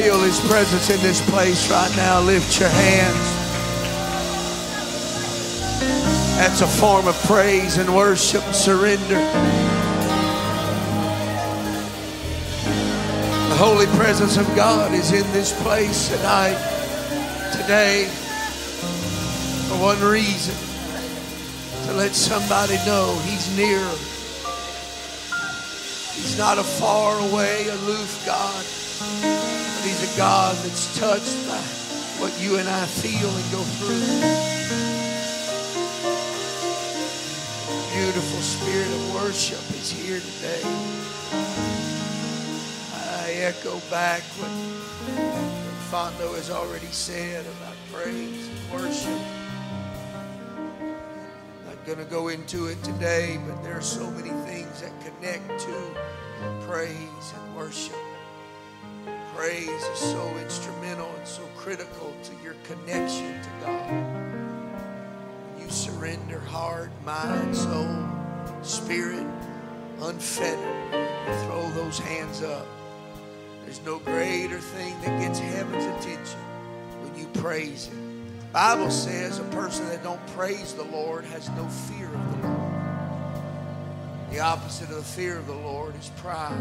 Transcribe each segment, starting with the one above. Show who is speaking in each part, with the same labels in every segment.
Speaker 1: feel His presence in this place right now, lift your hands. That's a form of praise and worship, and surrender. The holy presence of God is in this place tonight, today, for one reason to let somebody know He's near. He's not a far away, aloof God, a God that's touched by what you and I feel and go through. Beautiful spirit of worship is here today. I echo back what Fondo has already said about praise and worship I'm Not going to go into it today, but there are so many things that connect to praise and worship. Praise is so instrumental and so critical to your connection to God. You surrender heart, mind, soul, spirit, unfettered, throw those hands up. There's no greater thing that gets heaven's attention when you praise Him. Bible says a person that don't praise the Lord has no fear of the Lord. The opposite of the fear of the Lord is pride.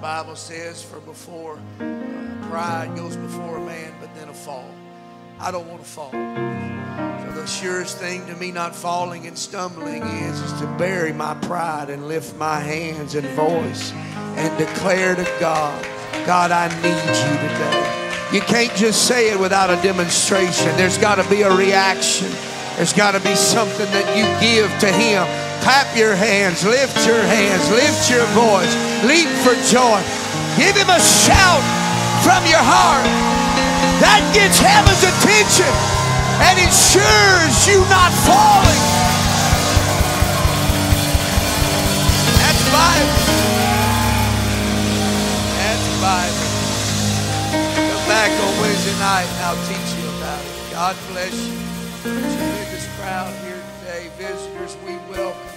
Speaker 1: Bible says for before uh, pride goes before a man, but then a fall. I don't want to fall. The surest thing to me not falling and stumbling is, is to bury my pride and lift my hands and voice and declare to God, God, I need you today. You can't just say it without a demonstration. There's got to be a reaction. There's got to be something that you give to Him. Clap your hands, lift your hands, lift your voice, leap for joy. Give Him a shout from your heart. That gets heaven's attention and ensures you not falling. That's Bible. That's Bible Come back on Wednesday night and I'll teach you about it. God bless you. Tremendous crowd here today. Visitors, we welcome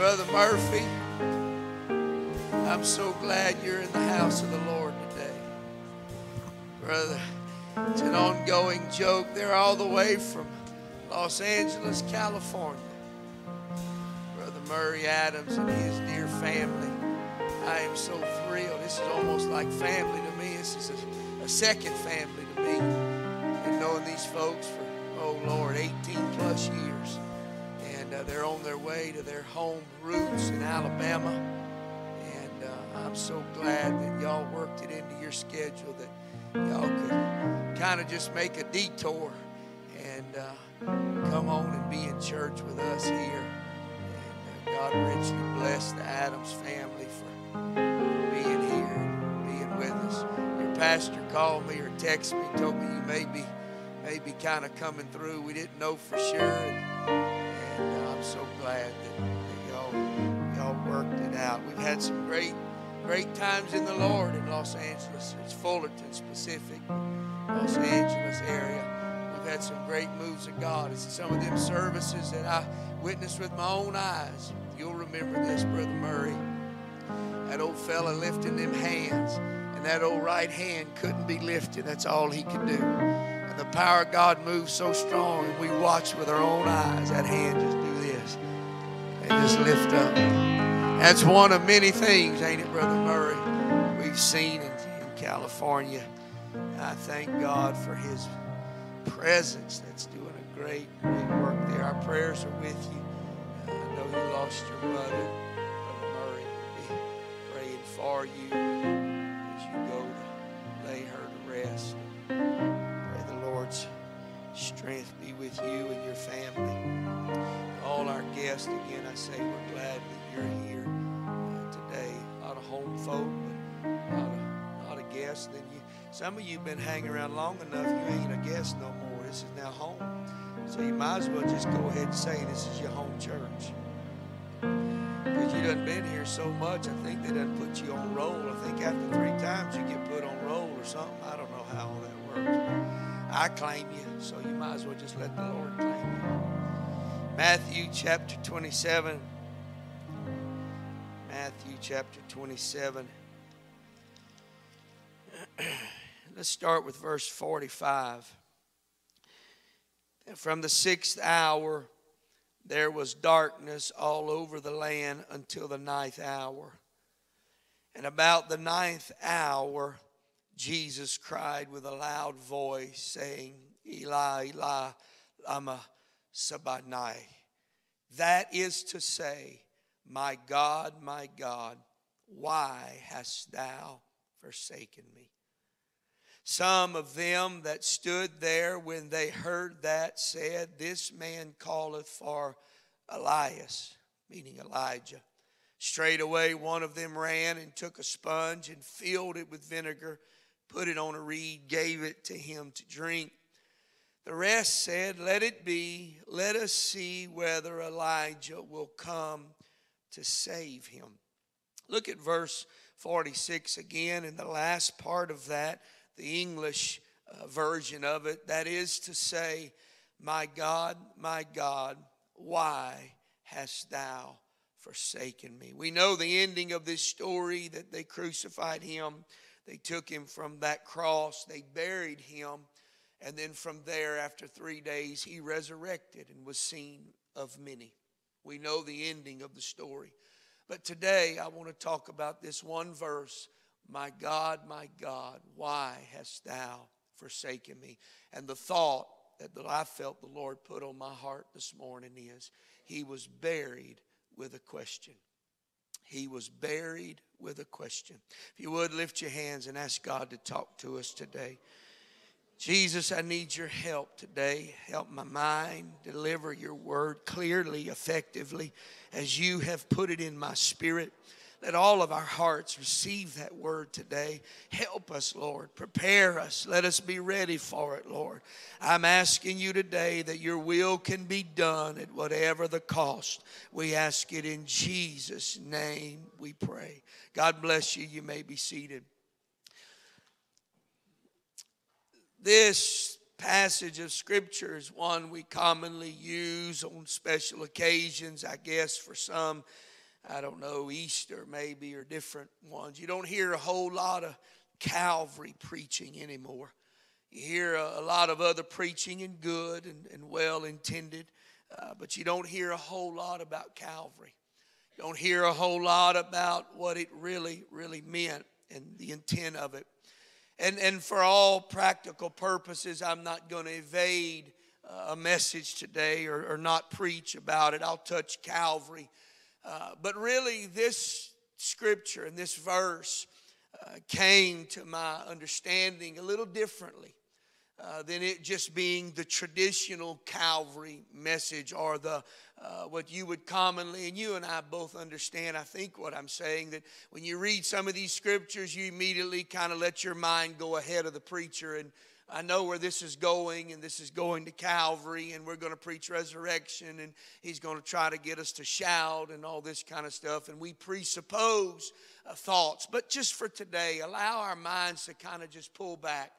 Speaker 1: Brother Murphy, I'm so glad you're in the house of the Lord today. Brother, it's an ongoing joke. They're all the way from Los Angeles, California. Brother Murray Adams and his dear family. I am so thrilled. This is almost like family to me. This is a, a second family to me. And knowing these folks for, oh Lord, 18 plus years. Uh, they're on their way to their home roots in Alabama. And uh, I'm so glad that y'all worked it into your schedule that y'all could kind of just make a detour and uh, come on and be in church with us here. And uh, God richly bless the Adams family for being here and being with us. Your pastor called me or texted me, told me you may be, may be kind of coming through. We didn't know for sure. And, uh, I'm so glad that, that y'all, y'all worked it out. We've had some great, great times in the Lord in Los Angeles. It's Fullerton specific, Los Angeles area. We've had some great moves of God. It's some of them services that I witnessed with my own eyes. You'll remember this, Brother Murray. That old fella lifting them hands, and that old right hand couldn't be lifted. That's all he could do. And the power of God moves so strong, and we watch with our own eyes. That hand just do this and just lift up. That's one of many things, ain't it, Brother Murray? We've seen in, in California. I thank God for His presence that's doing a great, great work there. Our prayers are with you. I know you lost your mother Brother Murray will be praying for you as you go to lay her to rest. Strength be with you and your family. All our guests, again, I say we're glad that you're here uh, today. A lot of home folk, but a lot of, a lot of guests. Then you, some of you have been hanging around long enough, you ain't a guest no more. This is now home. So you might as well just go ahead and say this is your home church because you done been here so much. I think they done put you on roll. I think after three times you get put on roll or something. I don't know how all that works. I claim you, so you might as well just let the Lord claim you. Matthew chapter 27. Matthew chapter 27. Let's start with verse 45. From the sixth hour, there was darkness all over the land until the ninth hour. And about the ninth hour, Jesus cried with a loud voice, saying, Eli, Eli, lama sabachthani. That is to say, My God, my God, why hast thou forsaken me? Some of them that stood there when they heard that said, This man calleth for Elias, meaning Elijah. Straightway one of them ran and took a sponge and filled it with vinegar, put it on a reed, gave it to him to drink. The rest said, Let it be, let us see whether Elijah will come to save him. Look at verse 46 again in the last part of that the English uh, version of it. That is to say, My God, my God, why hast thou forsaken me? We know the ending of this story that they crucified him, they took him from that cross, they buried him, and then from there, after three days, he resurrected and was seen of many. We know the ending of the story. But today, I want to talk about this one verse my God, my God, why hast thou forsaken me? And the thought that, I felt the Lord put on my heart this morning is He was buried with a question. He was buried with a question. If you would, lift your hands and ask God to talk to us today. Jesus, I need your help today. Help my mind deliver your word clearly, effectively, as you have put it in my spirit. Let all of our hearts receive that word today. Help us, Lord. Prepare us. Let us be ready for it, Lord. I'm asking you today that your will can be done at whatever the cost. We ask it in Jesus' name, we pray. God bless you. You may be seated. This passage of scripture is one we commonly use on special occasions, I guess, for some I don't know, Easter maybe or different ones. You don't hear a whole lot of Calvary preaching anymore. You hear a, a lot of other preaching and good and, and well intended, uh, but you don't hear a whole lot about Calvary. You don't hear a whole lot about what it really, really meant and the intent of it. And, and for all practical purposes, I'm not going to evade uh, a message today or, or not preach about it. I'll touch Calvary uh, but really, this scripture and this verse uh, came to my understanding a little differently uh, than it just being the traditional Calvary message or the uh, what you would commonly, and you and I both understand, I think, what I'm saying that when you read some of these scriptures, you immediately kind of let your mind go ahead of the preacher and I know where this is going, and this is going to Calvary, and we're going to preach resurrection, and he's going to try to get us to shout and all this kind of stuff. And we presuppose uh, thoughts. But just for today, allow our minds to kind of just pull back.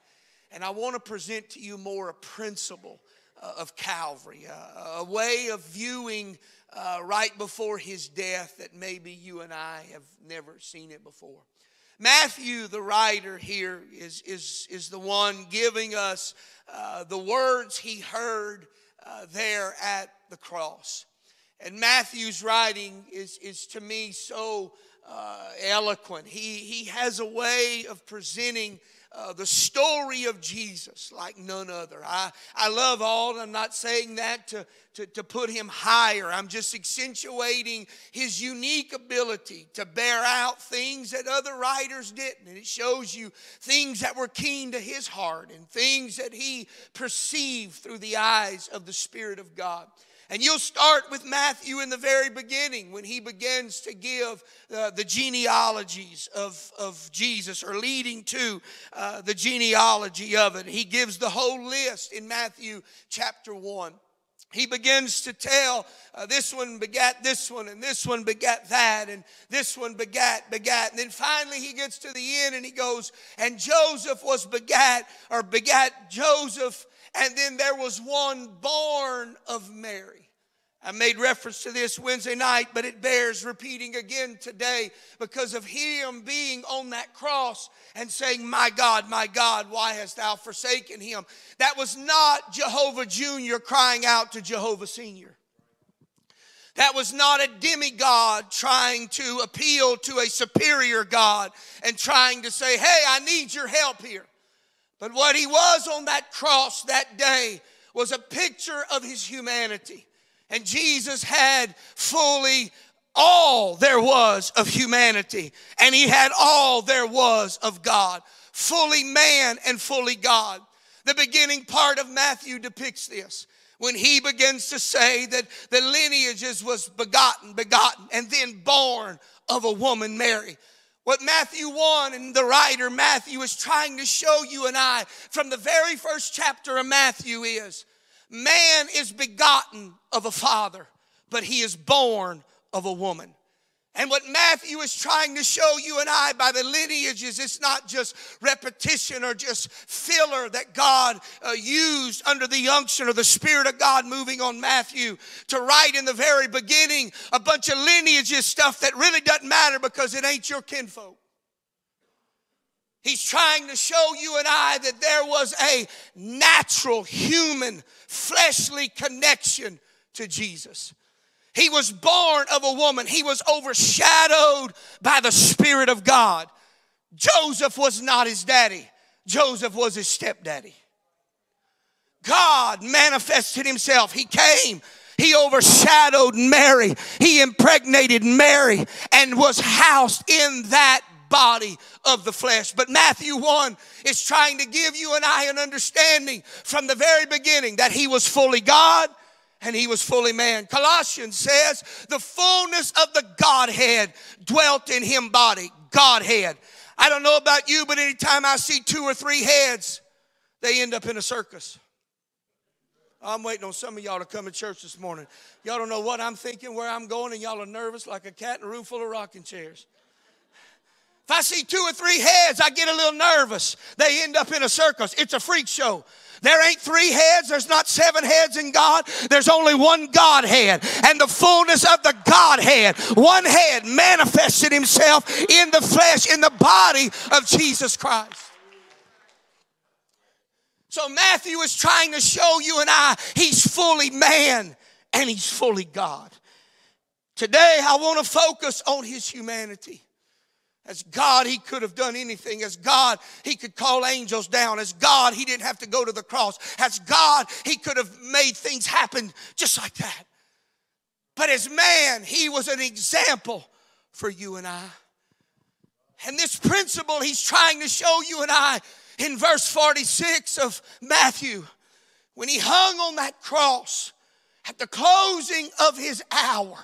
Speaker 1: And I want to present to you more a principle uh, of Calvary, uh, a way of viewing uh, right before his death that maybe you and I have never seen it before. Matthew, the writer here, is, is, is the one giving us uh, the words he heard uh, there at the cross. And Matthew's writing is, is to me so uh, eloquent. He, he has a way of presenting uh, the story of Jesus like none other. I, I love all, I'm not saying that to, to, to put him higher. I'm just accentuating his unique ability to bear out things that other writers didn't. And it shows you things that were keen to his heart and things that he perceived through the eyes of the Spirit of God. And you'll start with Matthew in the very beginning when he begins to give uh, the genealogies of, of Jesus or leading to uh, the genealogy of it. He gives the whole list in Matthew chapter 1 he begins to tell uh, this one begat this one and this one begat that and this one begat begat. And then finally he gets to the end and he goes and joseph was begat or begat joseph. And then there was one born of mary I made reference to this Wednesday night, but it bears repeating again today because of him being on that cross and saying, My God, my God, why hast thou forsaken him? That was not Jehovah Jr. crying out to Jehovah Senior. That was not a demigod trying to appeal to a superior God and trying to say, Hey, I need your help here. But what he was on that cross that day was a picture of his humanity. And Jesus had fully all there was of humanity, and he had all there was of God, fully man and fully God. The beginning part of Matthew depicts this when he begins to say that the lineages was begotten, begotten, and then born of a woman, Mary. What Matthew 1 and the writer Matthew is trying to show you and I from the very first chapter of Matthew is Man is begotten of a father, but he is born of a woman. And what Matthew is trying to show you and I by the lineages, it's not just repetition or just filler that God uh, used under the unction or the Spirit of God moving on Matthew to write in the very beginning a bunch of lineages stuff that really doesn't matter because it ain't your kinfolk. He's trying to show you and I that there was a natural, human, fleshly connection to Jesus. He was born of a woman, he was overshadowed by the Spirit of God. Joseph was not his daddy, Joseph was his stepdaddy. God manifested himself. He came he overshadowed Mary. He impregnated Mary and was housed in that body of the flesh. But Matthew 1 is trying to give you and I an understanding from the very beginning that he was fully God and he was fully man. Colossians says the fullness of the Godhead dwelt in him body. Godhead. I don't know about you, but anytime I see two or three heads, they end up in a circus. I'm waiting on some of y'all to come to church this morning. Y'all don't know what I'm thinking, where I'm going, and y'all are nervous like a cat in a room full of rocking chairs. If I see two or three heads, I get a little nervous. They end up in a circus. It's a freak show. There ain't three heads, there's not seven heads in God, there's only one Godhead. And the fullness of the Godhead, one head manifested himself in the flesh, in the body of Jesus Christ. So Matthew is trying to show you and I, he's fully man and he's fully God. Today, I want to focus on his humanity. As God, He could have done anything. As God, He could call angels down. As God, He didn't have to go to the cross. As God, He could have made things happen just like that. But as man, He was an example for you and I. And this principle He's trying to show you and I in verse 46 of Matthew, when He hung on that cross at the closing of His hour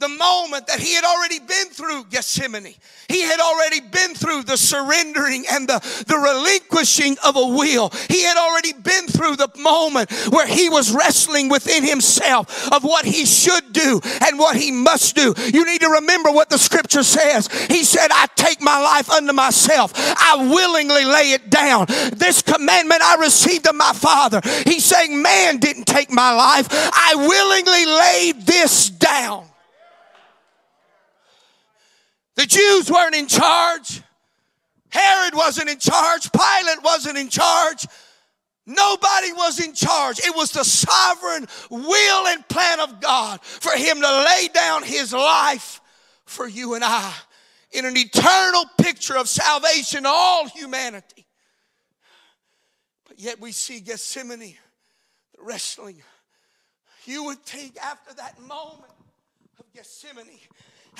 Speaker 1: the moment that he had already been through Gethsemane. He had already been through the surrendering and the, the relinquishing of a will. He had already been through the moment where he was wrestling within himself of what he should do and what he must do. You need to remember what the scripture says. He said, I take my life unto myself. I willingly lay it down. This commandment I received of my Father. He's saying, Man didn't take my life. I willingly laid this down. The Jews weren't in charge. Herod wasn't in charge. Pilate wasn't in charge. Nobody was in charge. It was the sovereign will and plan of God for him to lay down his life for you and I in an eternal picture of salvation, all humanity. But yet we see Gethsemane, the wrestling. You would think after that moment of Gethsemane,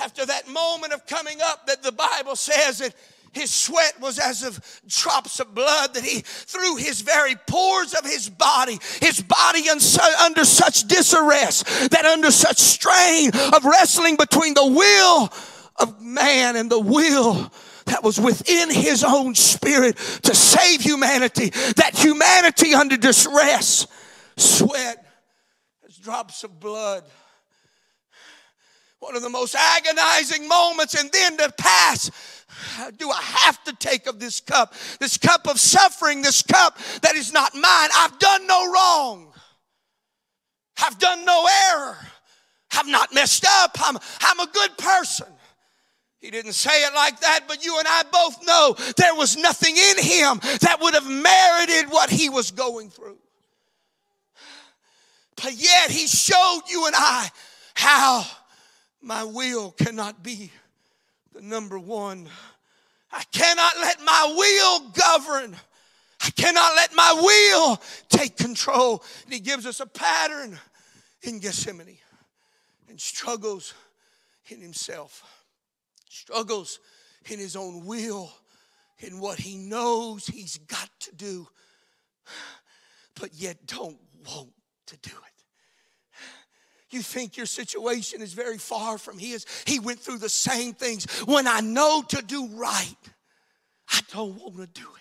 Speaker 1: after that moment of coming up that the Bible says that his sweat was as of drops of blood that he through his very pores of his body his body under such disarray that under such strain of wrestling between the will of man and the will that was within his own spirit to save humanity that humanity under distress sweat as drops of blood one of the most agonizing moments, and then to pass. Do I have to take of this cup? This cup of suffering, this cup that is not mine. I've done no wrong. I've done no error. I'm not messed up. I'm, I'm a good person. He didn't say it like that, but you and I both know there was nothing in him that would have merited what he was going through. But yet he showed you and I how my will cannot be the number one. I cannot let my will govern. I cannot let my will take control. And he gives us a pattern in Gethsemane and struggles in himself struggles in his own will, in what he knows he's got to do, but yet don't want to do it. You think your situation is very far from his. He went through the same things. When I know to do right, I don't want to do it.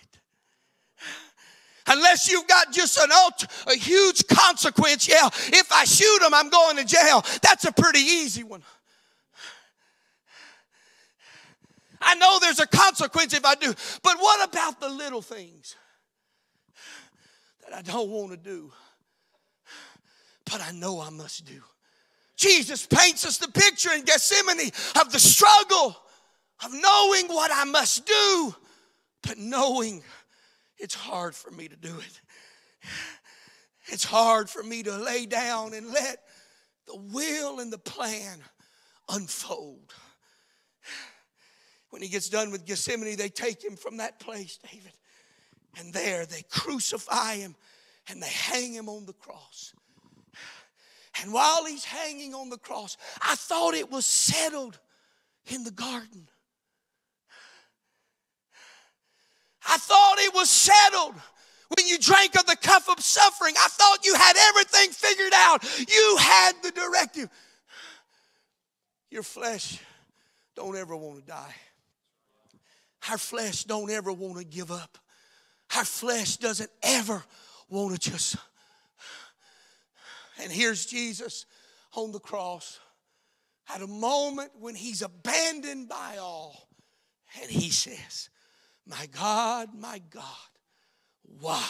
Speaker 1: Unless you've got just an ult- a huge consequence, yeah, if I shoot him, I'm going to jail. That's a pretty easy one. I know there's a consequence if I do. But what about the little things that I don't want to do, but I know I must do? Jesus paints us the picture in Gethsemane of the struggle of knowing what I must do, but knowing it's hard for me to do it. It's hard for me to lay down and let the will and the plan unfold. When he gets done with Gethsemane, they take him from that place, David. And there they crucify him and they hang him on the cross. And while he's hanging on the cross, I thought it was settled in the garden. I thought it was settled when you drank of the cup of suffering. I thought you had everything figured out. You had the directive. Your flesh don't ever want to die. Our flesh don't ever want to give up. Our flesh doesn't ever want to just. And here's Jesus on the cross at a moment when he's abandoned by all. And he says, My God, my God, why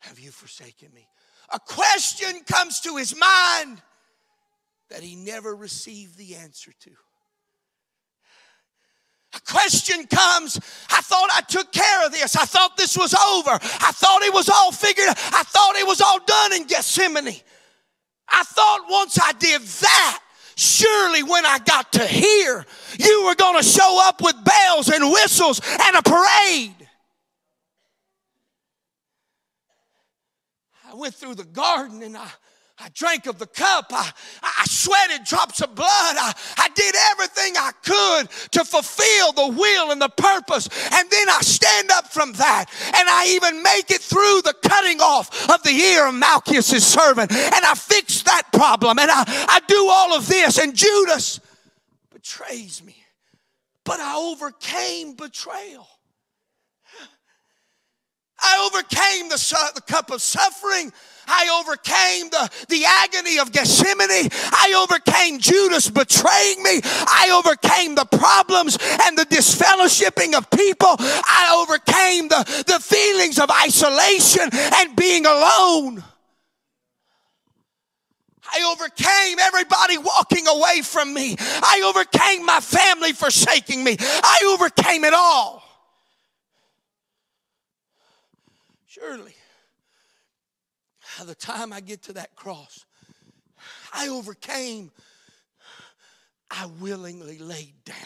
Speaker 1: have you forsaken me? A question comes to his mind that he never received the answer to. A question comes. I thought I took care of this. I thought this was over. I thought it was all figured out. I thought it was all done in Gethsemane. I thought once I did that, surely when I got to here, you were going to show up with bells and whistles and a parade. I went through the garden and I I drank of the cup. I, I sweated drops of blood. I, I did everything I could to fulfill the will and the purpose. And then I stand up from that and I even make it through the cutting off of the ear of Malchus' servant. And I fix that problem. And I, I do all of this. And Judas betrays me. But I overcame betrayal. I overcame the, the cup of suffering. I overcame the, the agony of Gethsemane. I overcame Judas betraying me. I overcame the problems and the disfellowshipping of people. I overcame the, the feelings of isolation and being alone. I overcame everybody walking away from me. I overcame my family forsaking me. I overcame it all. Surely, by the time I get to that cross, I overcame. I willingly laid down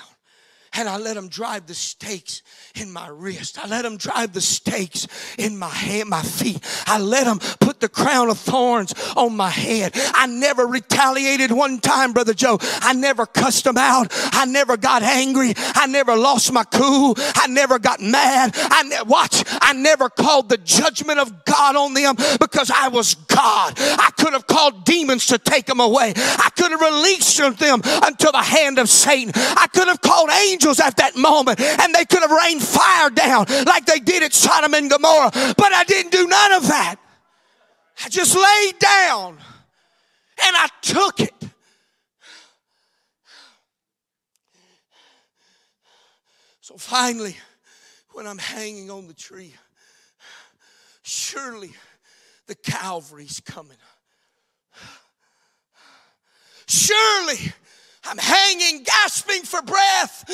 Speaker 1: and I let them drive the stakes in my wrist. I let them drive the stakes in my hand, my feet. I let them put the crown of thorns on my head. I never retaliated one time, Brother Joe. I never cussed them out. I never got angry. I never lost my cool. I never got mad. I ne- watch. I never called the judgment of God on them because I was God. I could have called demons to take them away. I could have released them unto the hand of Satan. I could have called angels angels at that moment and they could have rained fire down like they did at Sodom and Gomorrah. But I didn't do none of that. I just laid down and I took it. So finally, when I'm hanging on the tree, surely the Calvary's coming. Surely I'm hanging, gasping for breath.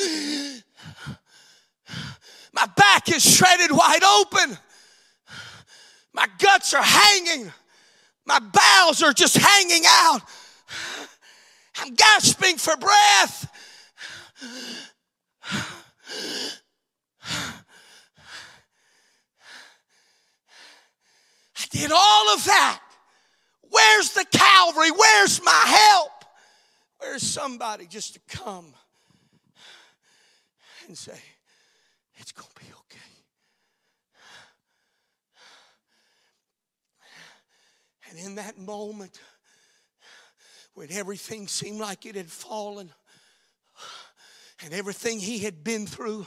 Speaker 1: My back is shredded wide open. My guts are hanging. My bowels are just hanging out. I'm gasping for breath. I did all of that. Where's the Calvary? Where's my help? Where's somebody just to come and say, It's going to be okay? And in that moment, when everything seemed like it had fallen and everything he had been through,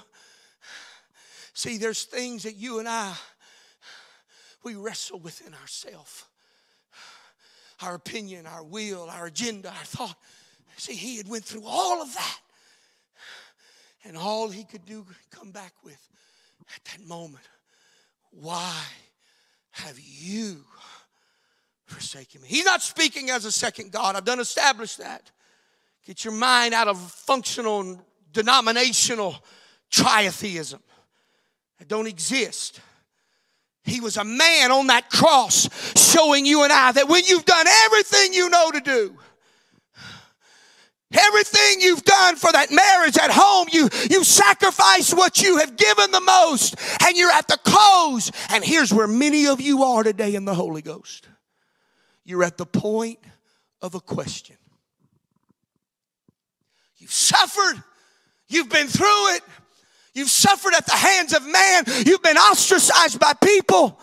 Speaker 1: see, there's things that you and I, we wrestle within ourselves our opinion, our will, our agenda, our thought. See, he had went through all of that. And all he could do come back with at that moment, why have you forsaken me? He's not speaking as a second God. I've done established that. Get your mind out of functional and denominational tritheism that don't exist. He was a man on that cross showing you and I that when you've done everything you know to do, Everything you've done for that marriage at home, you, you sacrifice what you have given the most, and you're at the close. And here's where many of you are today in the Holy Ghost. You're at the point of a question. You've suffered, you've been through it, you've suffered at the hands of man, you've been ostracized by people.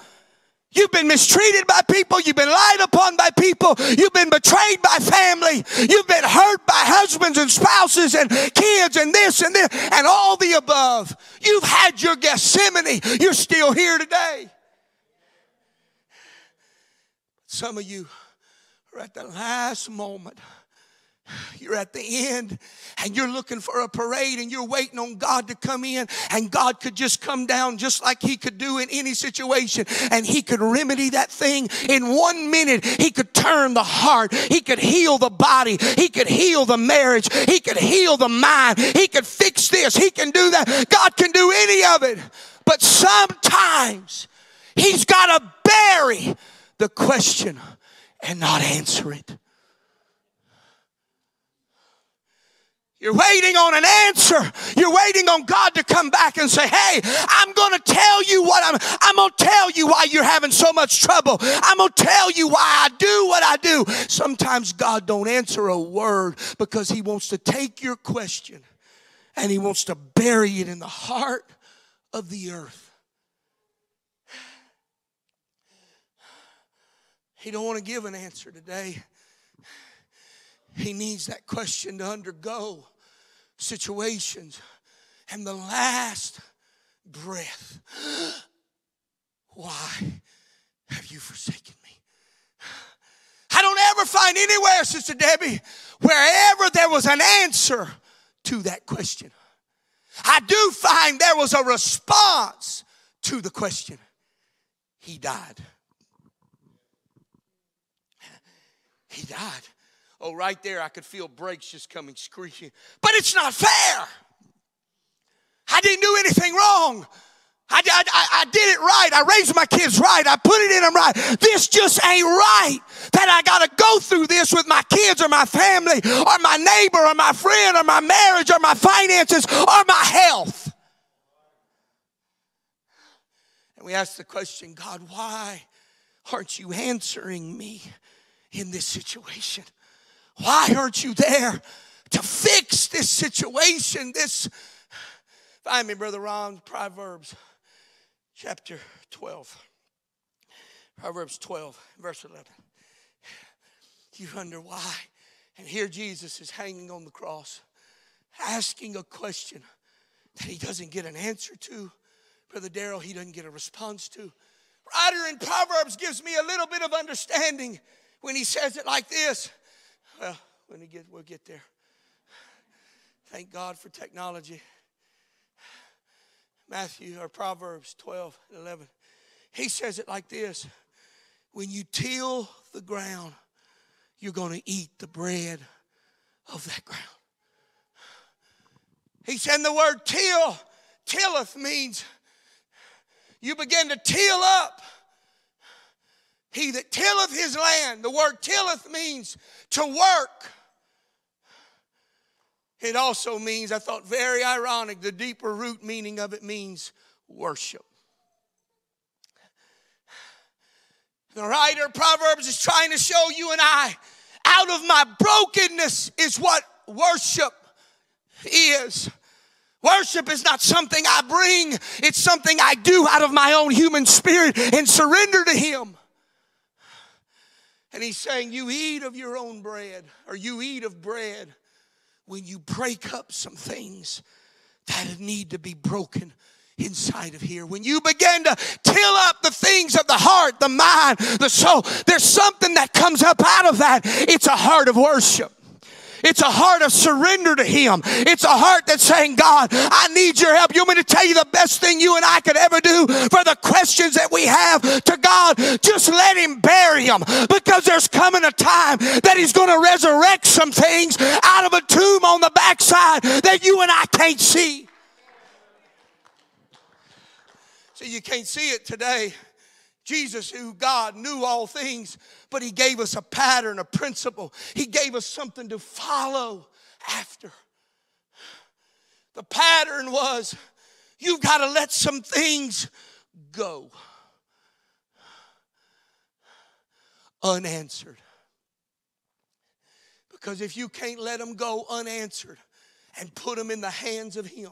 Speaker 1: You've been mistreated by people. You've been lied upon by people. You've been betrayed by family. You've been hurt by husbands and spouses and kids and this and this and all the above. You've had your Gethsemane. You're still here today. Some of you are at the last moment you're at the end and you're looking for a parade and you're waiting on God to come in and God could just come down just like he could do in any situation and he could remedy that thing in one minute. He could turn the heart. He could heal the body. He could heal the marriage. He could heal the mind. He could fix this. He can do that. God can do any of it. But sometimes he's got to bury the question and not answer it. You're waiting on an answer. You're waiting on God to come back and say, Hey, I'm going to tell you what I'm, I'm going to tell you why you're having so much trouble. I'm going to tell you why I do what I do. Sometimes God don't answer a word because he wants to take your question and he wants to bury it in the heart of the earth. He don't want to give an answer today. He needs that question to undergo situations. And the last breath, why have you forsaken me? I don't ever find anywhere, Sister Debbie, wherever there was an answer to that question. I do find there was a response to the question. He died. He died. Oh, right there, I could feel brakes just coming screeching. But it's not fair. I didn't do anything wrong. I, I, I, did it right. I raised my kids right. I put it in them right. This just ain't right that I got to go through this with my kids or my family or my neighbor or my friend or my marriage or my finances or my health. And we ask the question God, why aren't you answering me in this situation? Why aren't you there to fix this situation? This, find me, Brother Ron, Proverbs chapter 12. Proverbs 12, verse 11. You wonder why. And here Jesus is hanging on the cross, asking a question that he doesn't get an answer to. Brother Darrell, he doesn't get a response to. Writer in Proverbs gives me a little bit of understanding when he says it like this well, when we get, we'll get there. Thank God for technology. Matthew or Proverbs 12 and 11. He says it like this When you till the ground, you're going to eat the bread of that ground. He said the word till, tilleth means you begin to till up. He that tilleth his land, the word tilleth means to work. It also means, I thought very ironic, the deeper root meaning of it means worship. The writer of Proverbs is trying to show you and I out of my brokenness is what worship is. Worship is not something I bring, it's something I do out of my own human spirit and surrender to Him. And He's saying, You eat of your own bread, or you eat of bread when you break up some things that need to be broken inside of here. When you begin to till up the things of the heart, the mind, the soul, there's something that comes up out of that. It's a heart of worship. It's a heart of surrender to Him. It's a heart that's saying, God, I need your help. You want me to tell you the best thing you and I could ever do for the questions that we have to God? Just let Him bury them because there's coming a time that He's going to resurrect some things out of a tomb on the backside that you and I can't see. See, you can't see it today. Jesus, who God knew all things, but He gave us a pattern, a principle. He gave us something to follow after. The pattern was you've got to let some things go unanswered. Because if you can't let them go unanswered and put them in the hands of Him,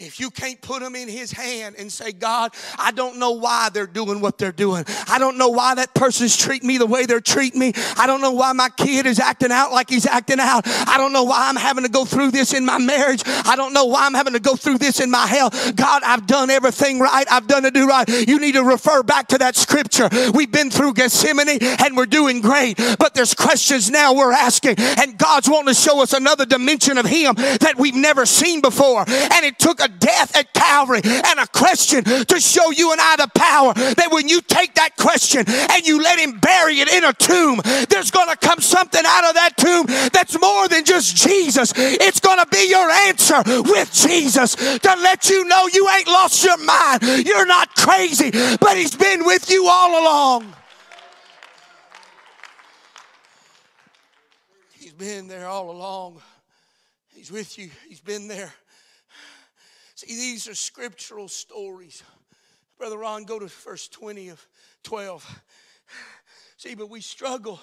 Speaker 1: If you can't put them in his hand and say, God, I don't know why they're doing what they're doing. I don't know why that person's treating me the way they're treating me. I don't know why my kid is acting out like he's acting out. I don't know why I'm having to go through this in my marriage. I don't know why I'm having to go through this in my health. God, I've done everything right. I've done to do right. You need to refer back to that scripture. We've been through Gethsemane and we're doing great, but there's questions now we're asking and God's wanting to show us another dimension of him that we've never seen before. And it took death at Calvary and a question to show you and I the power that when you take that question and you let him bury it in a tomb, there's going to come something out of that tomb that's more than just Jesus. It's going to be your answer with Jesus to let you know you ain't lost your mind. You're not crazy, but he's been with you all along. He's been there all along. He's with you. He's been there. See, these are scriptural stories. Brother Ron, go to verse 20 of 12. See, but we struggle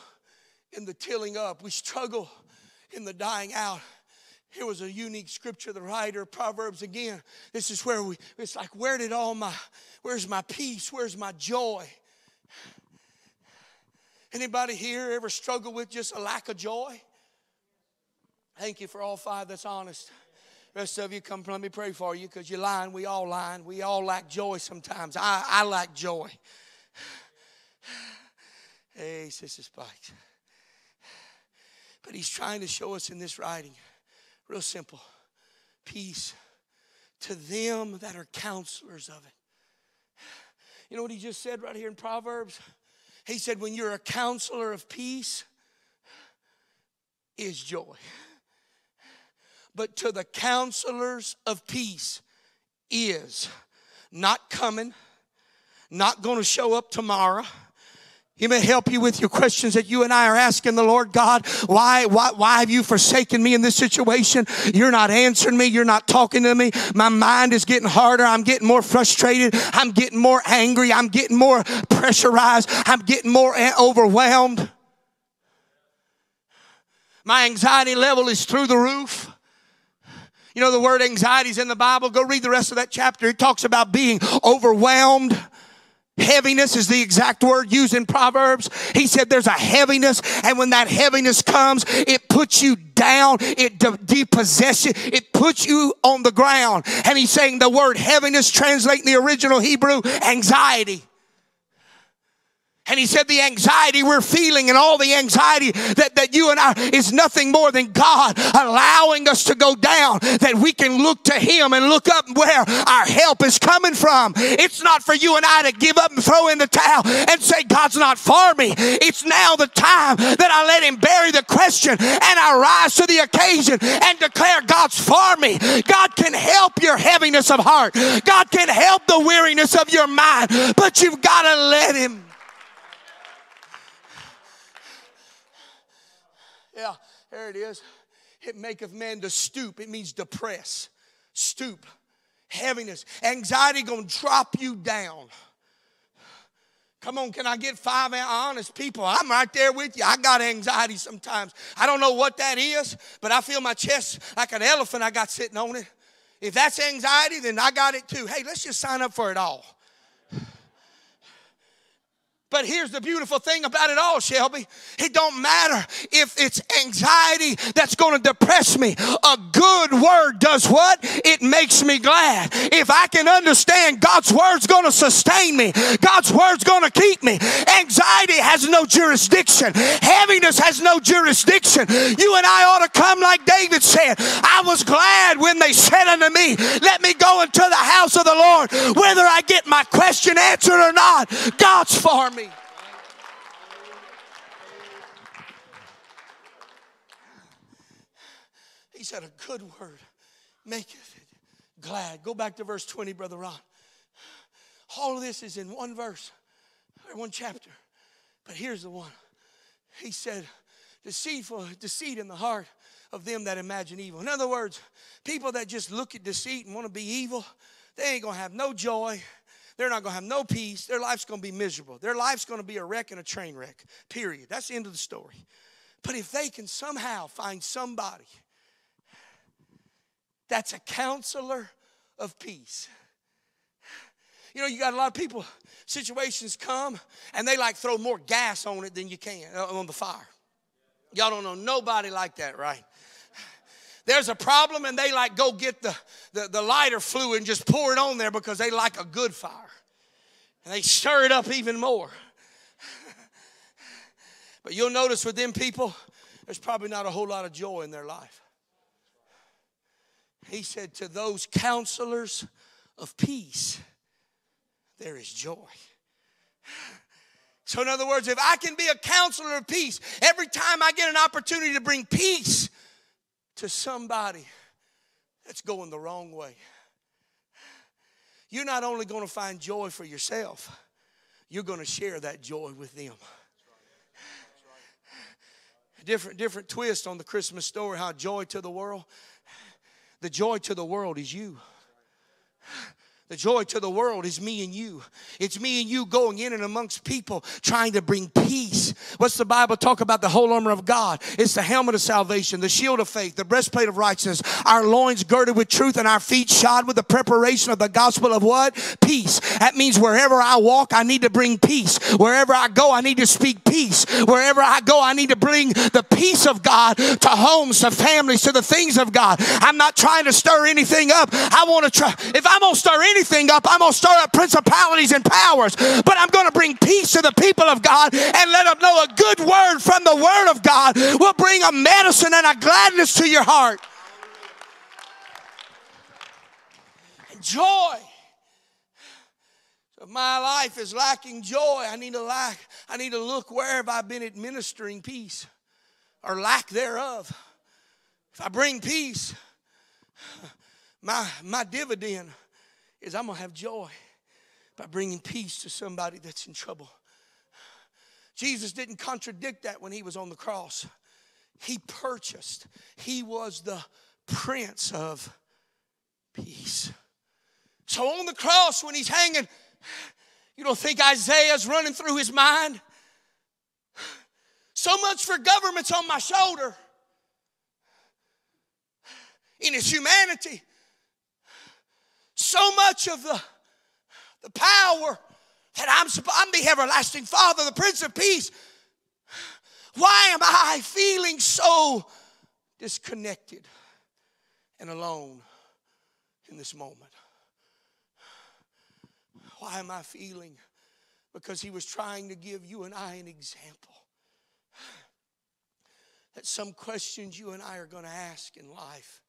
Speaker 1: in the tilling up, we struggle in the dying out. Here was a unique scripture, the writer, of Proverbs again. This is where we, it's like, where did all my, where's my peace? Where's my joy? Anybody here ever struggle with just a lack of joy? Thank you for all five that's honest. Rest of you, come let me pray for you because you're lying. We all lying. We all lack joy sometimes. I, I lack joy. hey, Sister Spikes. But he's trying to show us in this writing, real simple peace to them that are counselors of it. You know what he just said right here in Proverbs? He said, when you're a counselor of peace, is joy but to the counselors of peace is not coming, not going to show up tomorrow. He may help you with your questions that you and I are asking the Lord God. Why, why, why have you forsaken me in this situation? You're not answering me. You're not talking to me. My mind is getting harder. I'm getting more frustrated. I'm getting more angry. I'm getting more pressurized. I'm getting more overwhelmed. My anxiety level is through the roof. You know, the word anxiety is in the Bible. Go read the rest of that chapter. It talks about being overwhelmed. Heaviness is the exact word used in Proverbs. He said there's a heaviness, and when that heaviness comes, it puts you down, it de- depossesses it puts you on the ground. And he's saying the word heaviness translate in the original Hebrew anxiety. And he said the anxiety we're feeling and all the anxiety that, that you and I is nothing more than God allowing us to go down that we can look to him and look up where our help is coming from. It's not for you and I to give up and throw in the towel and say God's not for me. It's now the time that I let him bury the question and I rise to the occasion and declare God's for me. God can help your heaviness of heart. God can help the weariness of your mind, but you've got to let him. Yeah, there it is. It maketh man to stoop. It means depress, stoop, heaviness. Anxiety gonna drop you down. Come on, can I get five honest people? I'm right there with you. I got anxiety sometimes. I don't know what that is, but I feel my chest like an elephant I got sitting on it. If that's anxiety, then I got it too. Hey, let's just sign up for it all. But here's the beautiful thing about it all, Shelby. It don't matter if it's anxiety that's going to depress me. A good word does what? It makes me glad. If I can understand God's word's going to sustain me, God's word's going to keep me. Anxiety has no jurisdiction. Heaviness has no jurisdiction. You and I ought to come like David said. I was glad when they said unto me, let me go into the house of the Lord. Whether I get my question answered or not, God's for me. Said, A good word maketh it glad. Go back to verse 20, Brother Ron. All of this is in one verse, or one chapter. But here's the one. He said, Deceitful, deceit in the heart of them that imagine evil. In other words, people that just look at deceit and want to be evil, they ain't gonna have no joy. They're not gonna have no peace. Their life's gonna be miserable. Their life's gonna be a wreck and a train wreck. Period. That's the end of the story. But if they can somehow find somebody that's a counselor of peace. You know, you got a lot of people, situations come and they like throw more gas on it than you can uh, on the fire. Y'all don't know nobody like that, right? There's a problem and they like go get the, the, the lighter fluid and just pour it on there because they like a good fire. And they stir it up even more. but you'll notice with them people, there's probably not a whole lot of joy in their life. He said, To those counselors of peace, there is joy. So, in other words, if I can be a counselor of peace, every time I get an opportunity to bring peace to somebody that's going the wrong way, you're not only going to find joy for yourself, you're going to share that joy with them. Different, different twist on the Christmas story, how joy to the world. The joy to the world is you. The joy to the world is me and you. It's me and you going in and amongst people trying to bring peace. What's the Bible talk about? The whole armor of God. It's the helmet of salvation, the shield of faith, the breastplate of righteousness, our loins girded with truth, and our feet shod with the preparation of the gospel of what? Peace. That means wherever I walk, I need to bring peace. Wherever I go, I need to speak peace. Wherever I go, I need to bring the peace of God to homes, to families, to the things of God. I'm not trying to stir anything up. I want to try. If I'm going to stir anything, anything up, I'm going to stir up principalities and powers. But I'm going to bring peace to the people of God and let them know a good word from the Word of God will bring a medicine and a gladness to your heart. And joy. If my life is lacking joy, I need to lack, I need to look where have I been administering peace or lack thereof. If I bring peace, my, my dividend is I'm going to have joy by bringing peace to somebody that's in trouble. Jesus didn't contradict that when he was on the cross. He purchased, he was the Prince of Peace. So on the cross, when he's hanging, you don't think Isaiah's running through his mind? So much for government's on my shoulder. In his humanity, so much of the, the power that I'm, I'm the everlasting Father, the Prince of Peace. Why am I feeling so disconnected and alone in this moment? Why am I feeling because he was trying to give you and I an example. That some questions you and I are going to ask in life,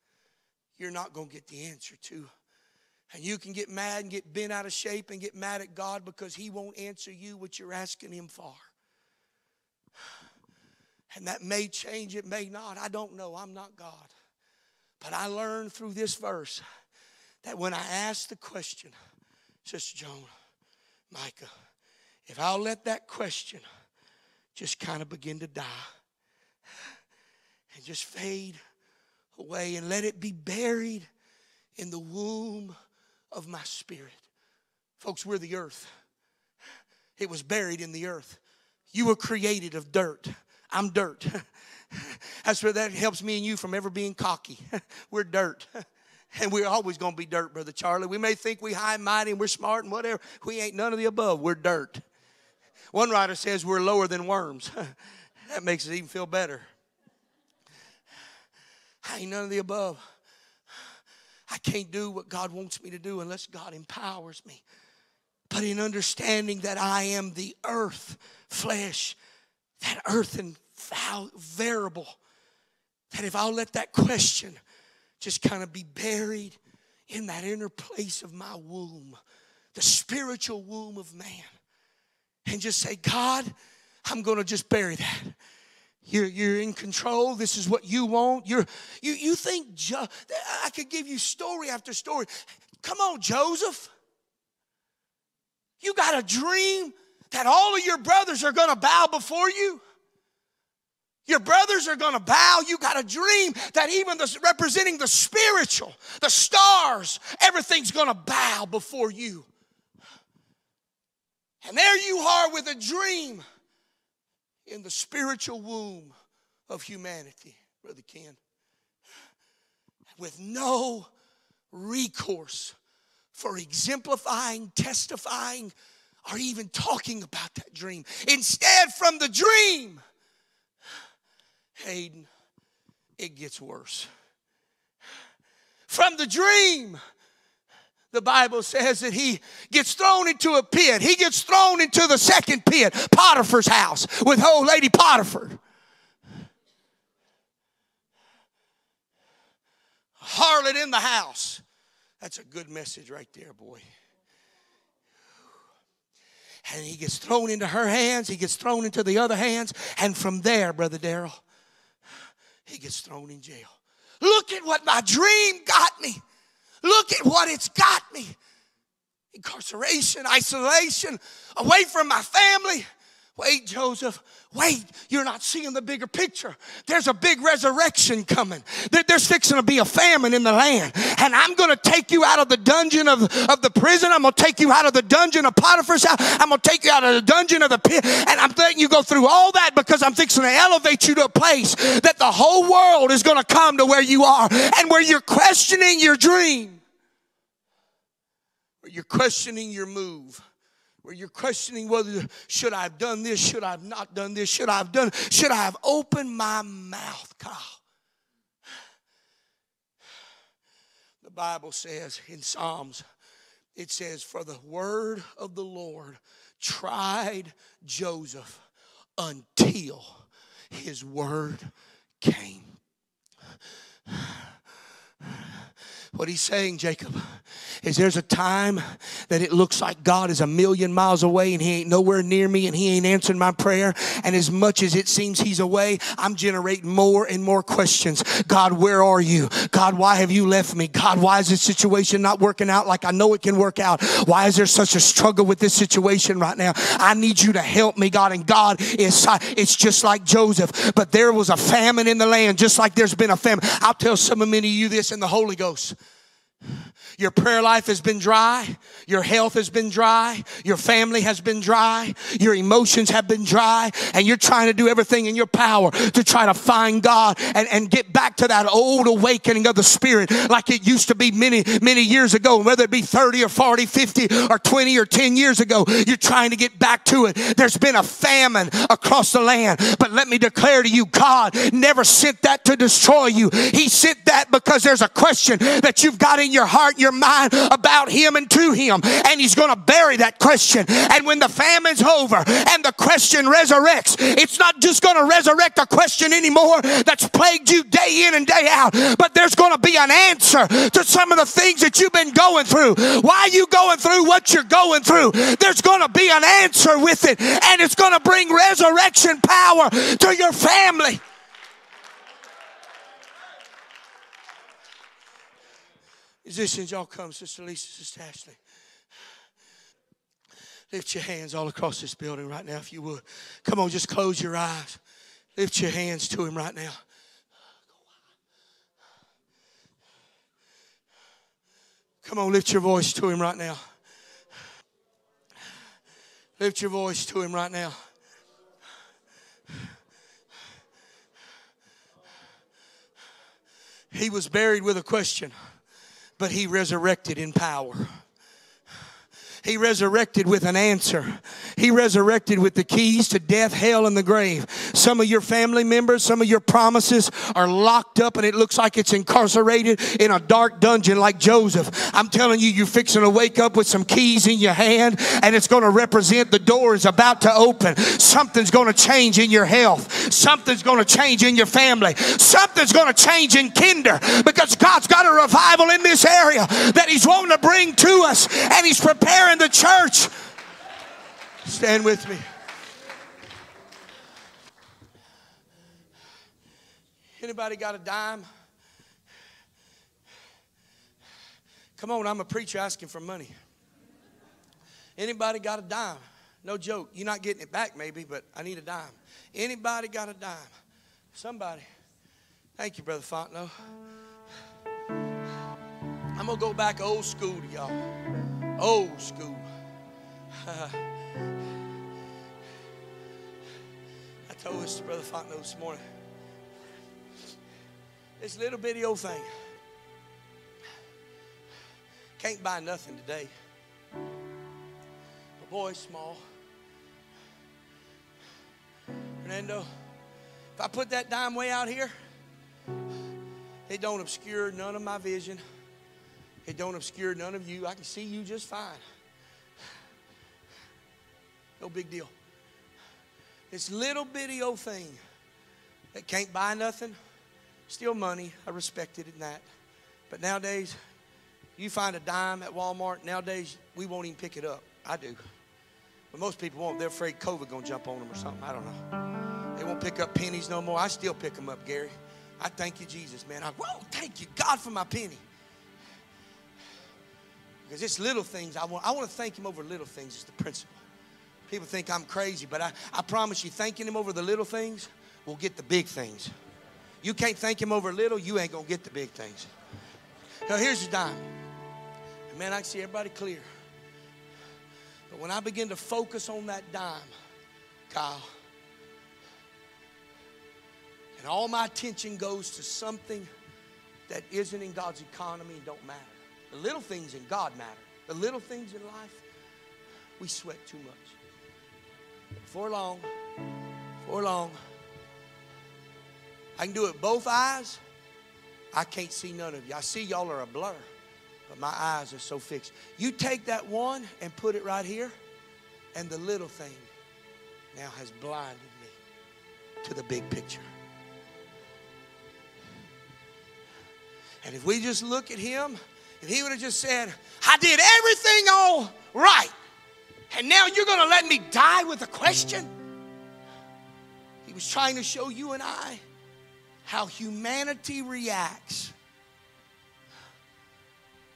Speaker 1: you're not going to get the answer to. And you can get mad and get bent out of shape and get mad at God because He won't answer you what you're asking Him for. And that may change, it may not. I don't know. I'm not God. But I learned through this verse that when I ask the question, Sister Joan, Micah, if I'll let that question just kind of begin to die and just fade away and let it be buried in the womb of my spirit. Folks, we're the earth. It was buried in the earth. You were created of dirt. I'm dirt. That's where that helps me and you from ever being cocky. we're dirt. And we're always going to be dirt, Brother Charlie. We may think we high and mighty and we're smart and whatever. We ain't none of the above. We're dirt. One writer says we're lower than worms. that makes it even feel better. I ain't none of the above. I can't do what God wants me to do unless God empowers me. But in understanding that I am the earth, flesh, that earthen variable, that if I'll let that question just kind of be buried in that inner place of my womb, the spiritual womb of man, and just say, God, I'm going to just bury that. You're, you're in control. This is what you want. You're, you, you think, jo- I could give you story after story. Come on, Joseph. You got a dream that all of your brothers are going to bow before you. Your brothers are going to bow. You got a dream that even the, representing the spiritual, the stars, everything's going to bow before you. And there you are with a dream in the spiritual womb of humanity, Brother Ken, with no recourse for exemplifying, testifying, or even talking about that dream. Instead, from the dream, Hayden, it gets worse. From the dream, the Bible says that he gets thrown into a pit. He gets thrown into the second pit, Potiphar's house, with old lady Potiphar. Harlot in the house. That's a good message right there, boy. And he gets thrown into her hands, he gets thrown into the other hands, and from there, Brother Darrell, he gets thrown in jail. Look at what my dream got me. Look at what it's got me incarceration, isolation, away from my family. Wait, Joseph, wait, you're not seeing the bigger picture. There's a big resurrection coming. There's fixing to be a famine in the land. And I'm going to take you out of the dungeon of, of the prison. I'm going to take you out of the dungeon of Potiphar's house. I'm going to take you out of the dungeon of the pit. And I'm letting you go through all that because I'm fixing to elevate you to a place that the whole world is going to come to where you are and where you're questioning your dream you're questioning your move, where you're questioning whether should I have done this, should I have not done this, should I have done, should I have opened my mouth, Kyle? The Bible says in Psalms, it says, For the word of the Lord tried Joseph until his word came. What he's saying, Jacob, is there's a time that it looks like God is a million miles away and he ain't nowhere near me and he ain't answering my prayer. And as much as it seems he's away, I'm generating more and more questions. God, where are you? God, why have you left me? God, why is this situation not working out like I know it can work out? Why is there such a struggle with this situation right now? I need you to help me, God. And God is, it's just like Joseph, but there was a famine in the land, just like there's been a famine. I'll tell some of many of you this in the Holy Ghost. Your prayer life has been dry. Your health has been dry. Your family has been dry. Your emotions have been dry. And you're trying to do everything in your power to try to find God and, and get back to that old awakening of the Spirit like it used to be many, many years ago. Whether it be 30 or 40, 50 or 20 or 10 years ago, you're trying to get back to it. There's been a famine across the land. But let me declare to you, God never sent that to destroy you. He sent that because there's a question that you've got in in your heart, your mind about Him and to Him. And He's going to bury that question. And when the famine's over and the question resurrects, it's not just going to resurrect a question anymore that's plagued you day in and day out, but there's going to be an answer to some of the things that you've been going through. Why you going through what you're going through? There's going to be an answer with it, and it's going to bring resurrection power to your family. Musicians, y'all come, Sister Lisa, Sister Ashley. Lift your hands all across this building right now, if you would. Come on, just close your eyes. Lift your hands to Him right now. Come on, lift your voice to Him right now. Lift your voice to Him right now. He was buried with a question, but He resurrected in power. He resurrected with an answer. He resurrected with the keys to death, hell, and the grave. Some of your family members, some of your promises are locked up and it looks like it's incarcerated in a dark dungeon like Joseph. I'm telling you, you're fixing to wake up with some keys in your hand and it's going to represent the door is about to open. Something's going to change in your health. Something's going to change in your family. Something's going to change in Kinder because God's got a revival in this area that He's wanting to bring to us and He's preparing the church. Stand with me. Anybody got a dime? Come on, I'm a preacher asking for money. Anybody got a dime? No joke. You're not getting it back, maybe, but I need a dime. Anybody got a dime? Somebody. Thank you, Brother Fontenot. I'm going to go back old school to y'all. Old school. I told this to Brother Fontenot this morning. This little bitty old thing. Can't buy nothing today. My boy's small. Fernando, if I put that dime way out here, it don't obscure none of my vision. It don't obscure none of you. I can see you just fine. No big deal. This little bitty old thing that can't buy nothing, still money. I respect it in that. But nowadays, you find a dime at Walmart, nowadays we won't even pick it up. I do. But most people won't. They're afraid COVID gonna jump on them or something. I don't know. They won't pick up pennies no more. I still pick them up, Gary. I thank you, Jesus, man. I, whoa, thank you, God, for my penny. Because it's little things I want. I want to thank Him over little things, it's the principle. People think I'm crazy, but I, I promise you, thanking Him over the little things will get the big things. You can't thank Him over little, you ain't going to get the big things. Now, here's your dime. Man, I can see everybody clear. But when I begin to focus on that dime, Kyle, and all my attention goes to something that isn't in God's economy and don't matter. The little things in God matter. The little things in life, we sweat too much. For long, for long, I can do it both eyes. I can't see none of you. I see y'all are a blur, but my eyes are so fixed. You take that one and put it right here, and the little thing now has blinded me to the big picture. And if we just look at him, if he would have just said, I did everything all right, and now you're going to let me die with a question? He was trying to show you and I how humanity reacts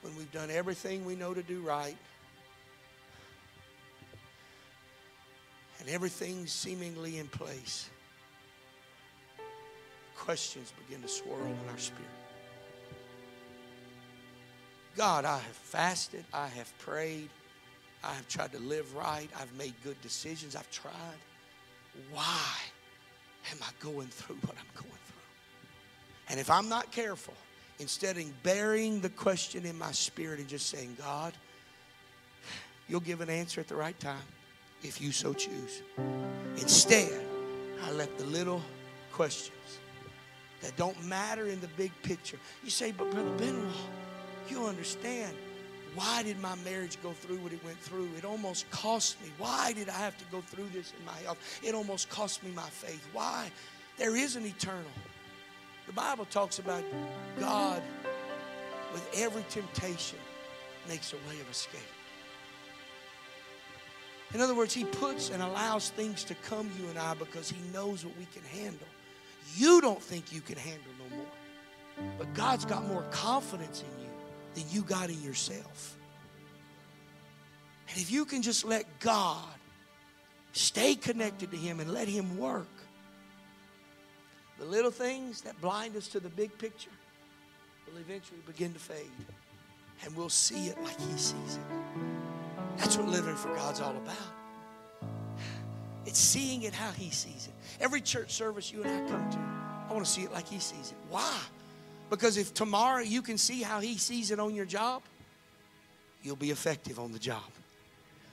Speaker 1: when we've done everything we know to do right and everything's seemingly in place. Questions begin to swirl in our spirit. God, I have fasted, I have prayed, I have tried to live right, I've made good decisions, I've tried. Why am I going through what I'm going through? And if I'm not careful, instead of burying the question in my spirit and just saying, God, you'll give an answer at the right time if you so choose. Instead, I let the little questions that don't matter in the big picture. You say, but Brother Benoit, you understand why did my marriage go through what it went through? It almost cost me. Why did I have to go through this in my health? It almost cost me my faith. Why? There is an eternal. The Bible talks about God with every temptation makes a way of escape. In other words, He puts and allows things to come you and I because He knows what we can handle. You don't think you can handle no more, but God's got more confidence in you than you got in yourself. And if you can just let God stay connected to Him and let Him work, the little things that blind us to the big picture will eventually begin to fade. And we'll see it like He sees it. That's what living for God's all about. It's seeing it how He sees it. Every church service you and I come to, I want to see it like He sees it. Why? Because if tomorrow you can see how He sees it on your job, you'll be effective on the job.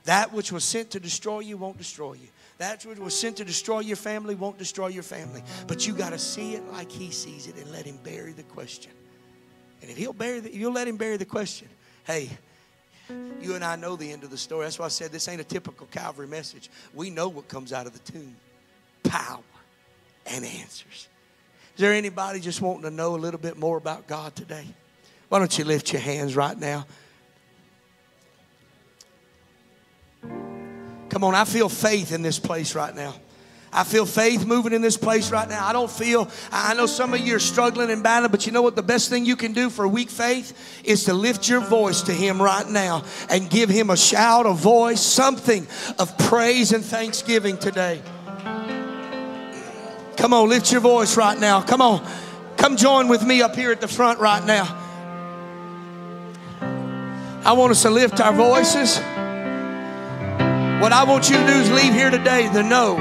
Speaker 1: That which was sent to destroy you won't destroy you. That which was sent to destroy your family won't destroy your family. But you got to see it like He sees it and let Him bury the question. And if He'll bury, the, you'll let Him bury the question. Hey, you and I know the end of the story. That's why I said this ain't a typical Calvary message. We know what comes out of the tomb power and answers. Is there anybody just wanting to know a little bit more about God today? Why don't you lift your hands right now? Come on, I feel faith in this place right now. I feel faith moving in this place right now. I don't feel, I know some of you are struggling and battling, but you know what? The best thing you can do for weak faith is to lift your voice to Him right now and give Him a shout, a voice, something of praise and thanksgiving today. Come on, lift your voice right now. Come on. Come join with me up here at the front right now. I want us to lift our voices. What I want you to do is leave here today to know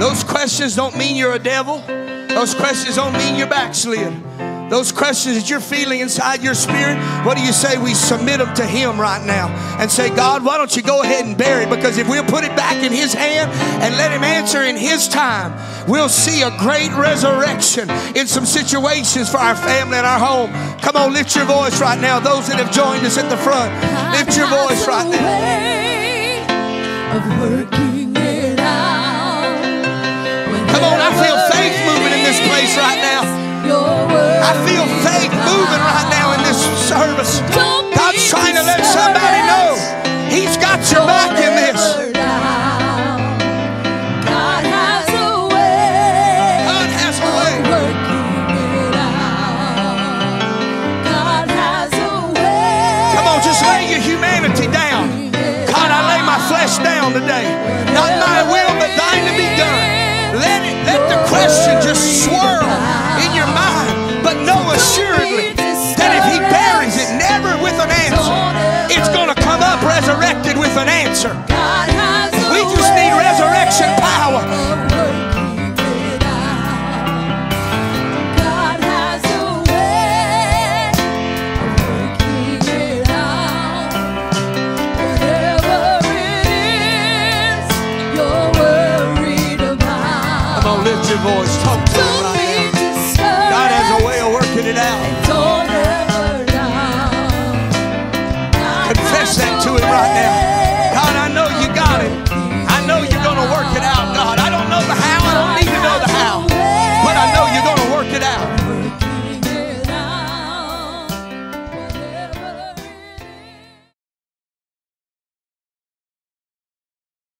Speaker 1: those questions don't mean you're a devil. Those questions don't mean you're backslid. Those questions that you're feeling inside your spirit, what do you say? We submit them to Him right now and say, God, why don't you go ahead and bury it? Because if we'll put it back in His hand and let Him answer in His time, we'll see a great resurrection in some situations for our family and our home. Come on, lift your voice right now. Those that have joined us at the front, lift your voice right now. Come on, I feel faith moving in this place right now. I feel faith moving right now in this service. God's trying to let somebody know He's got your back with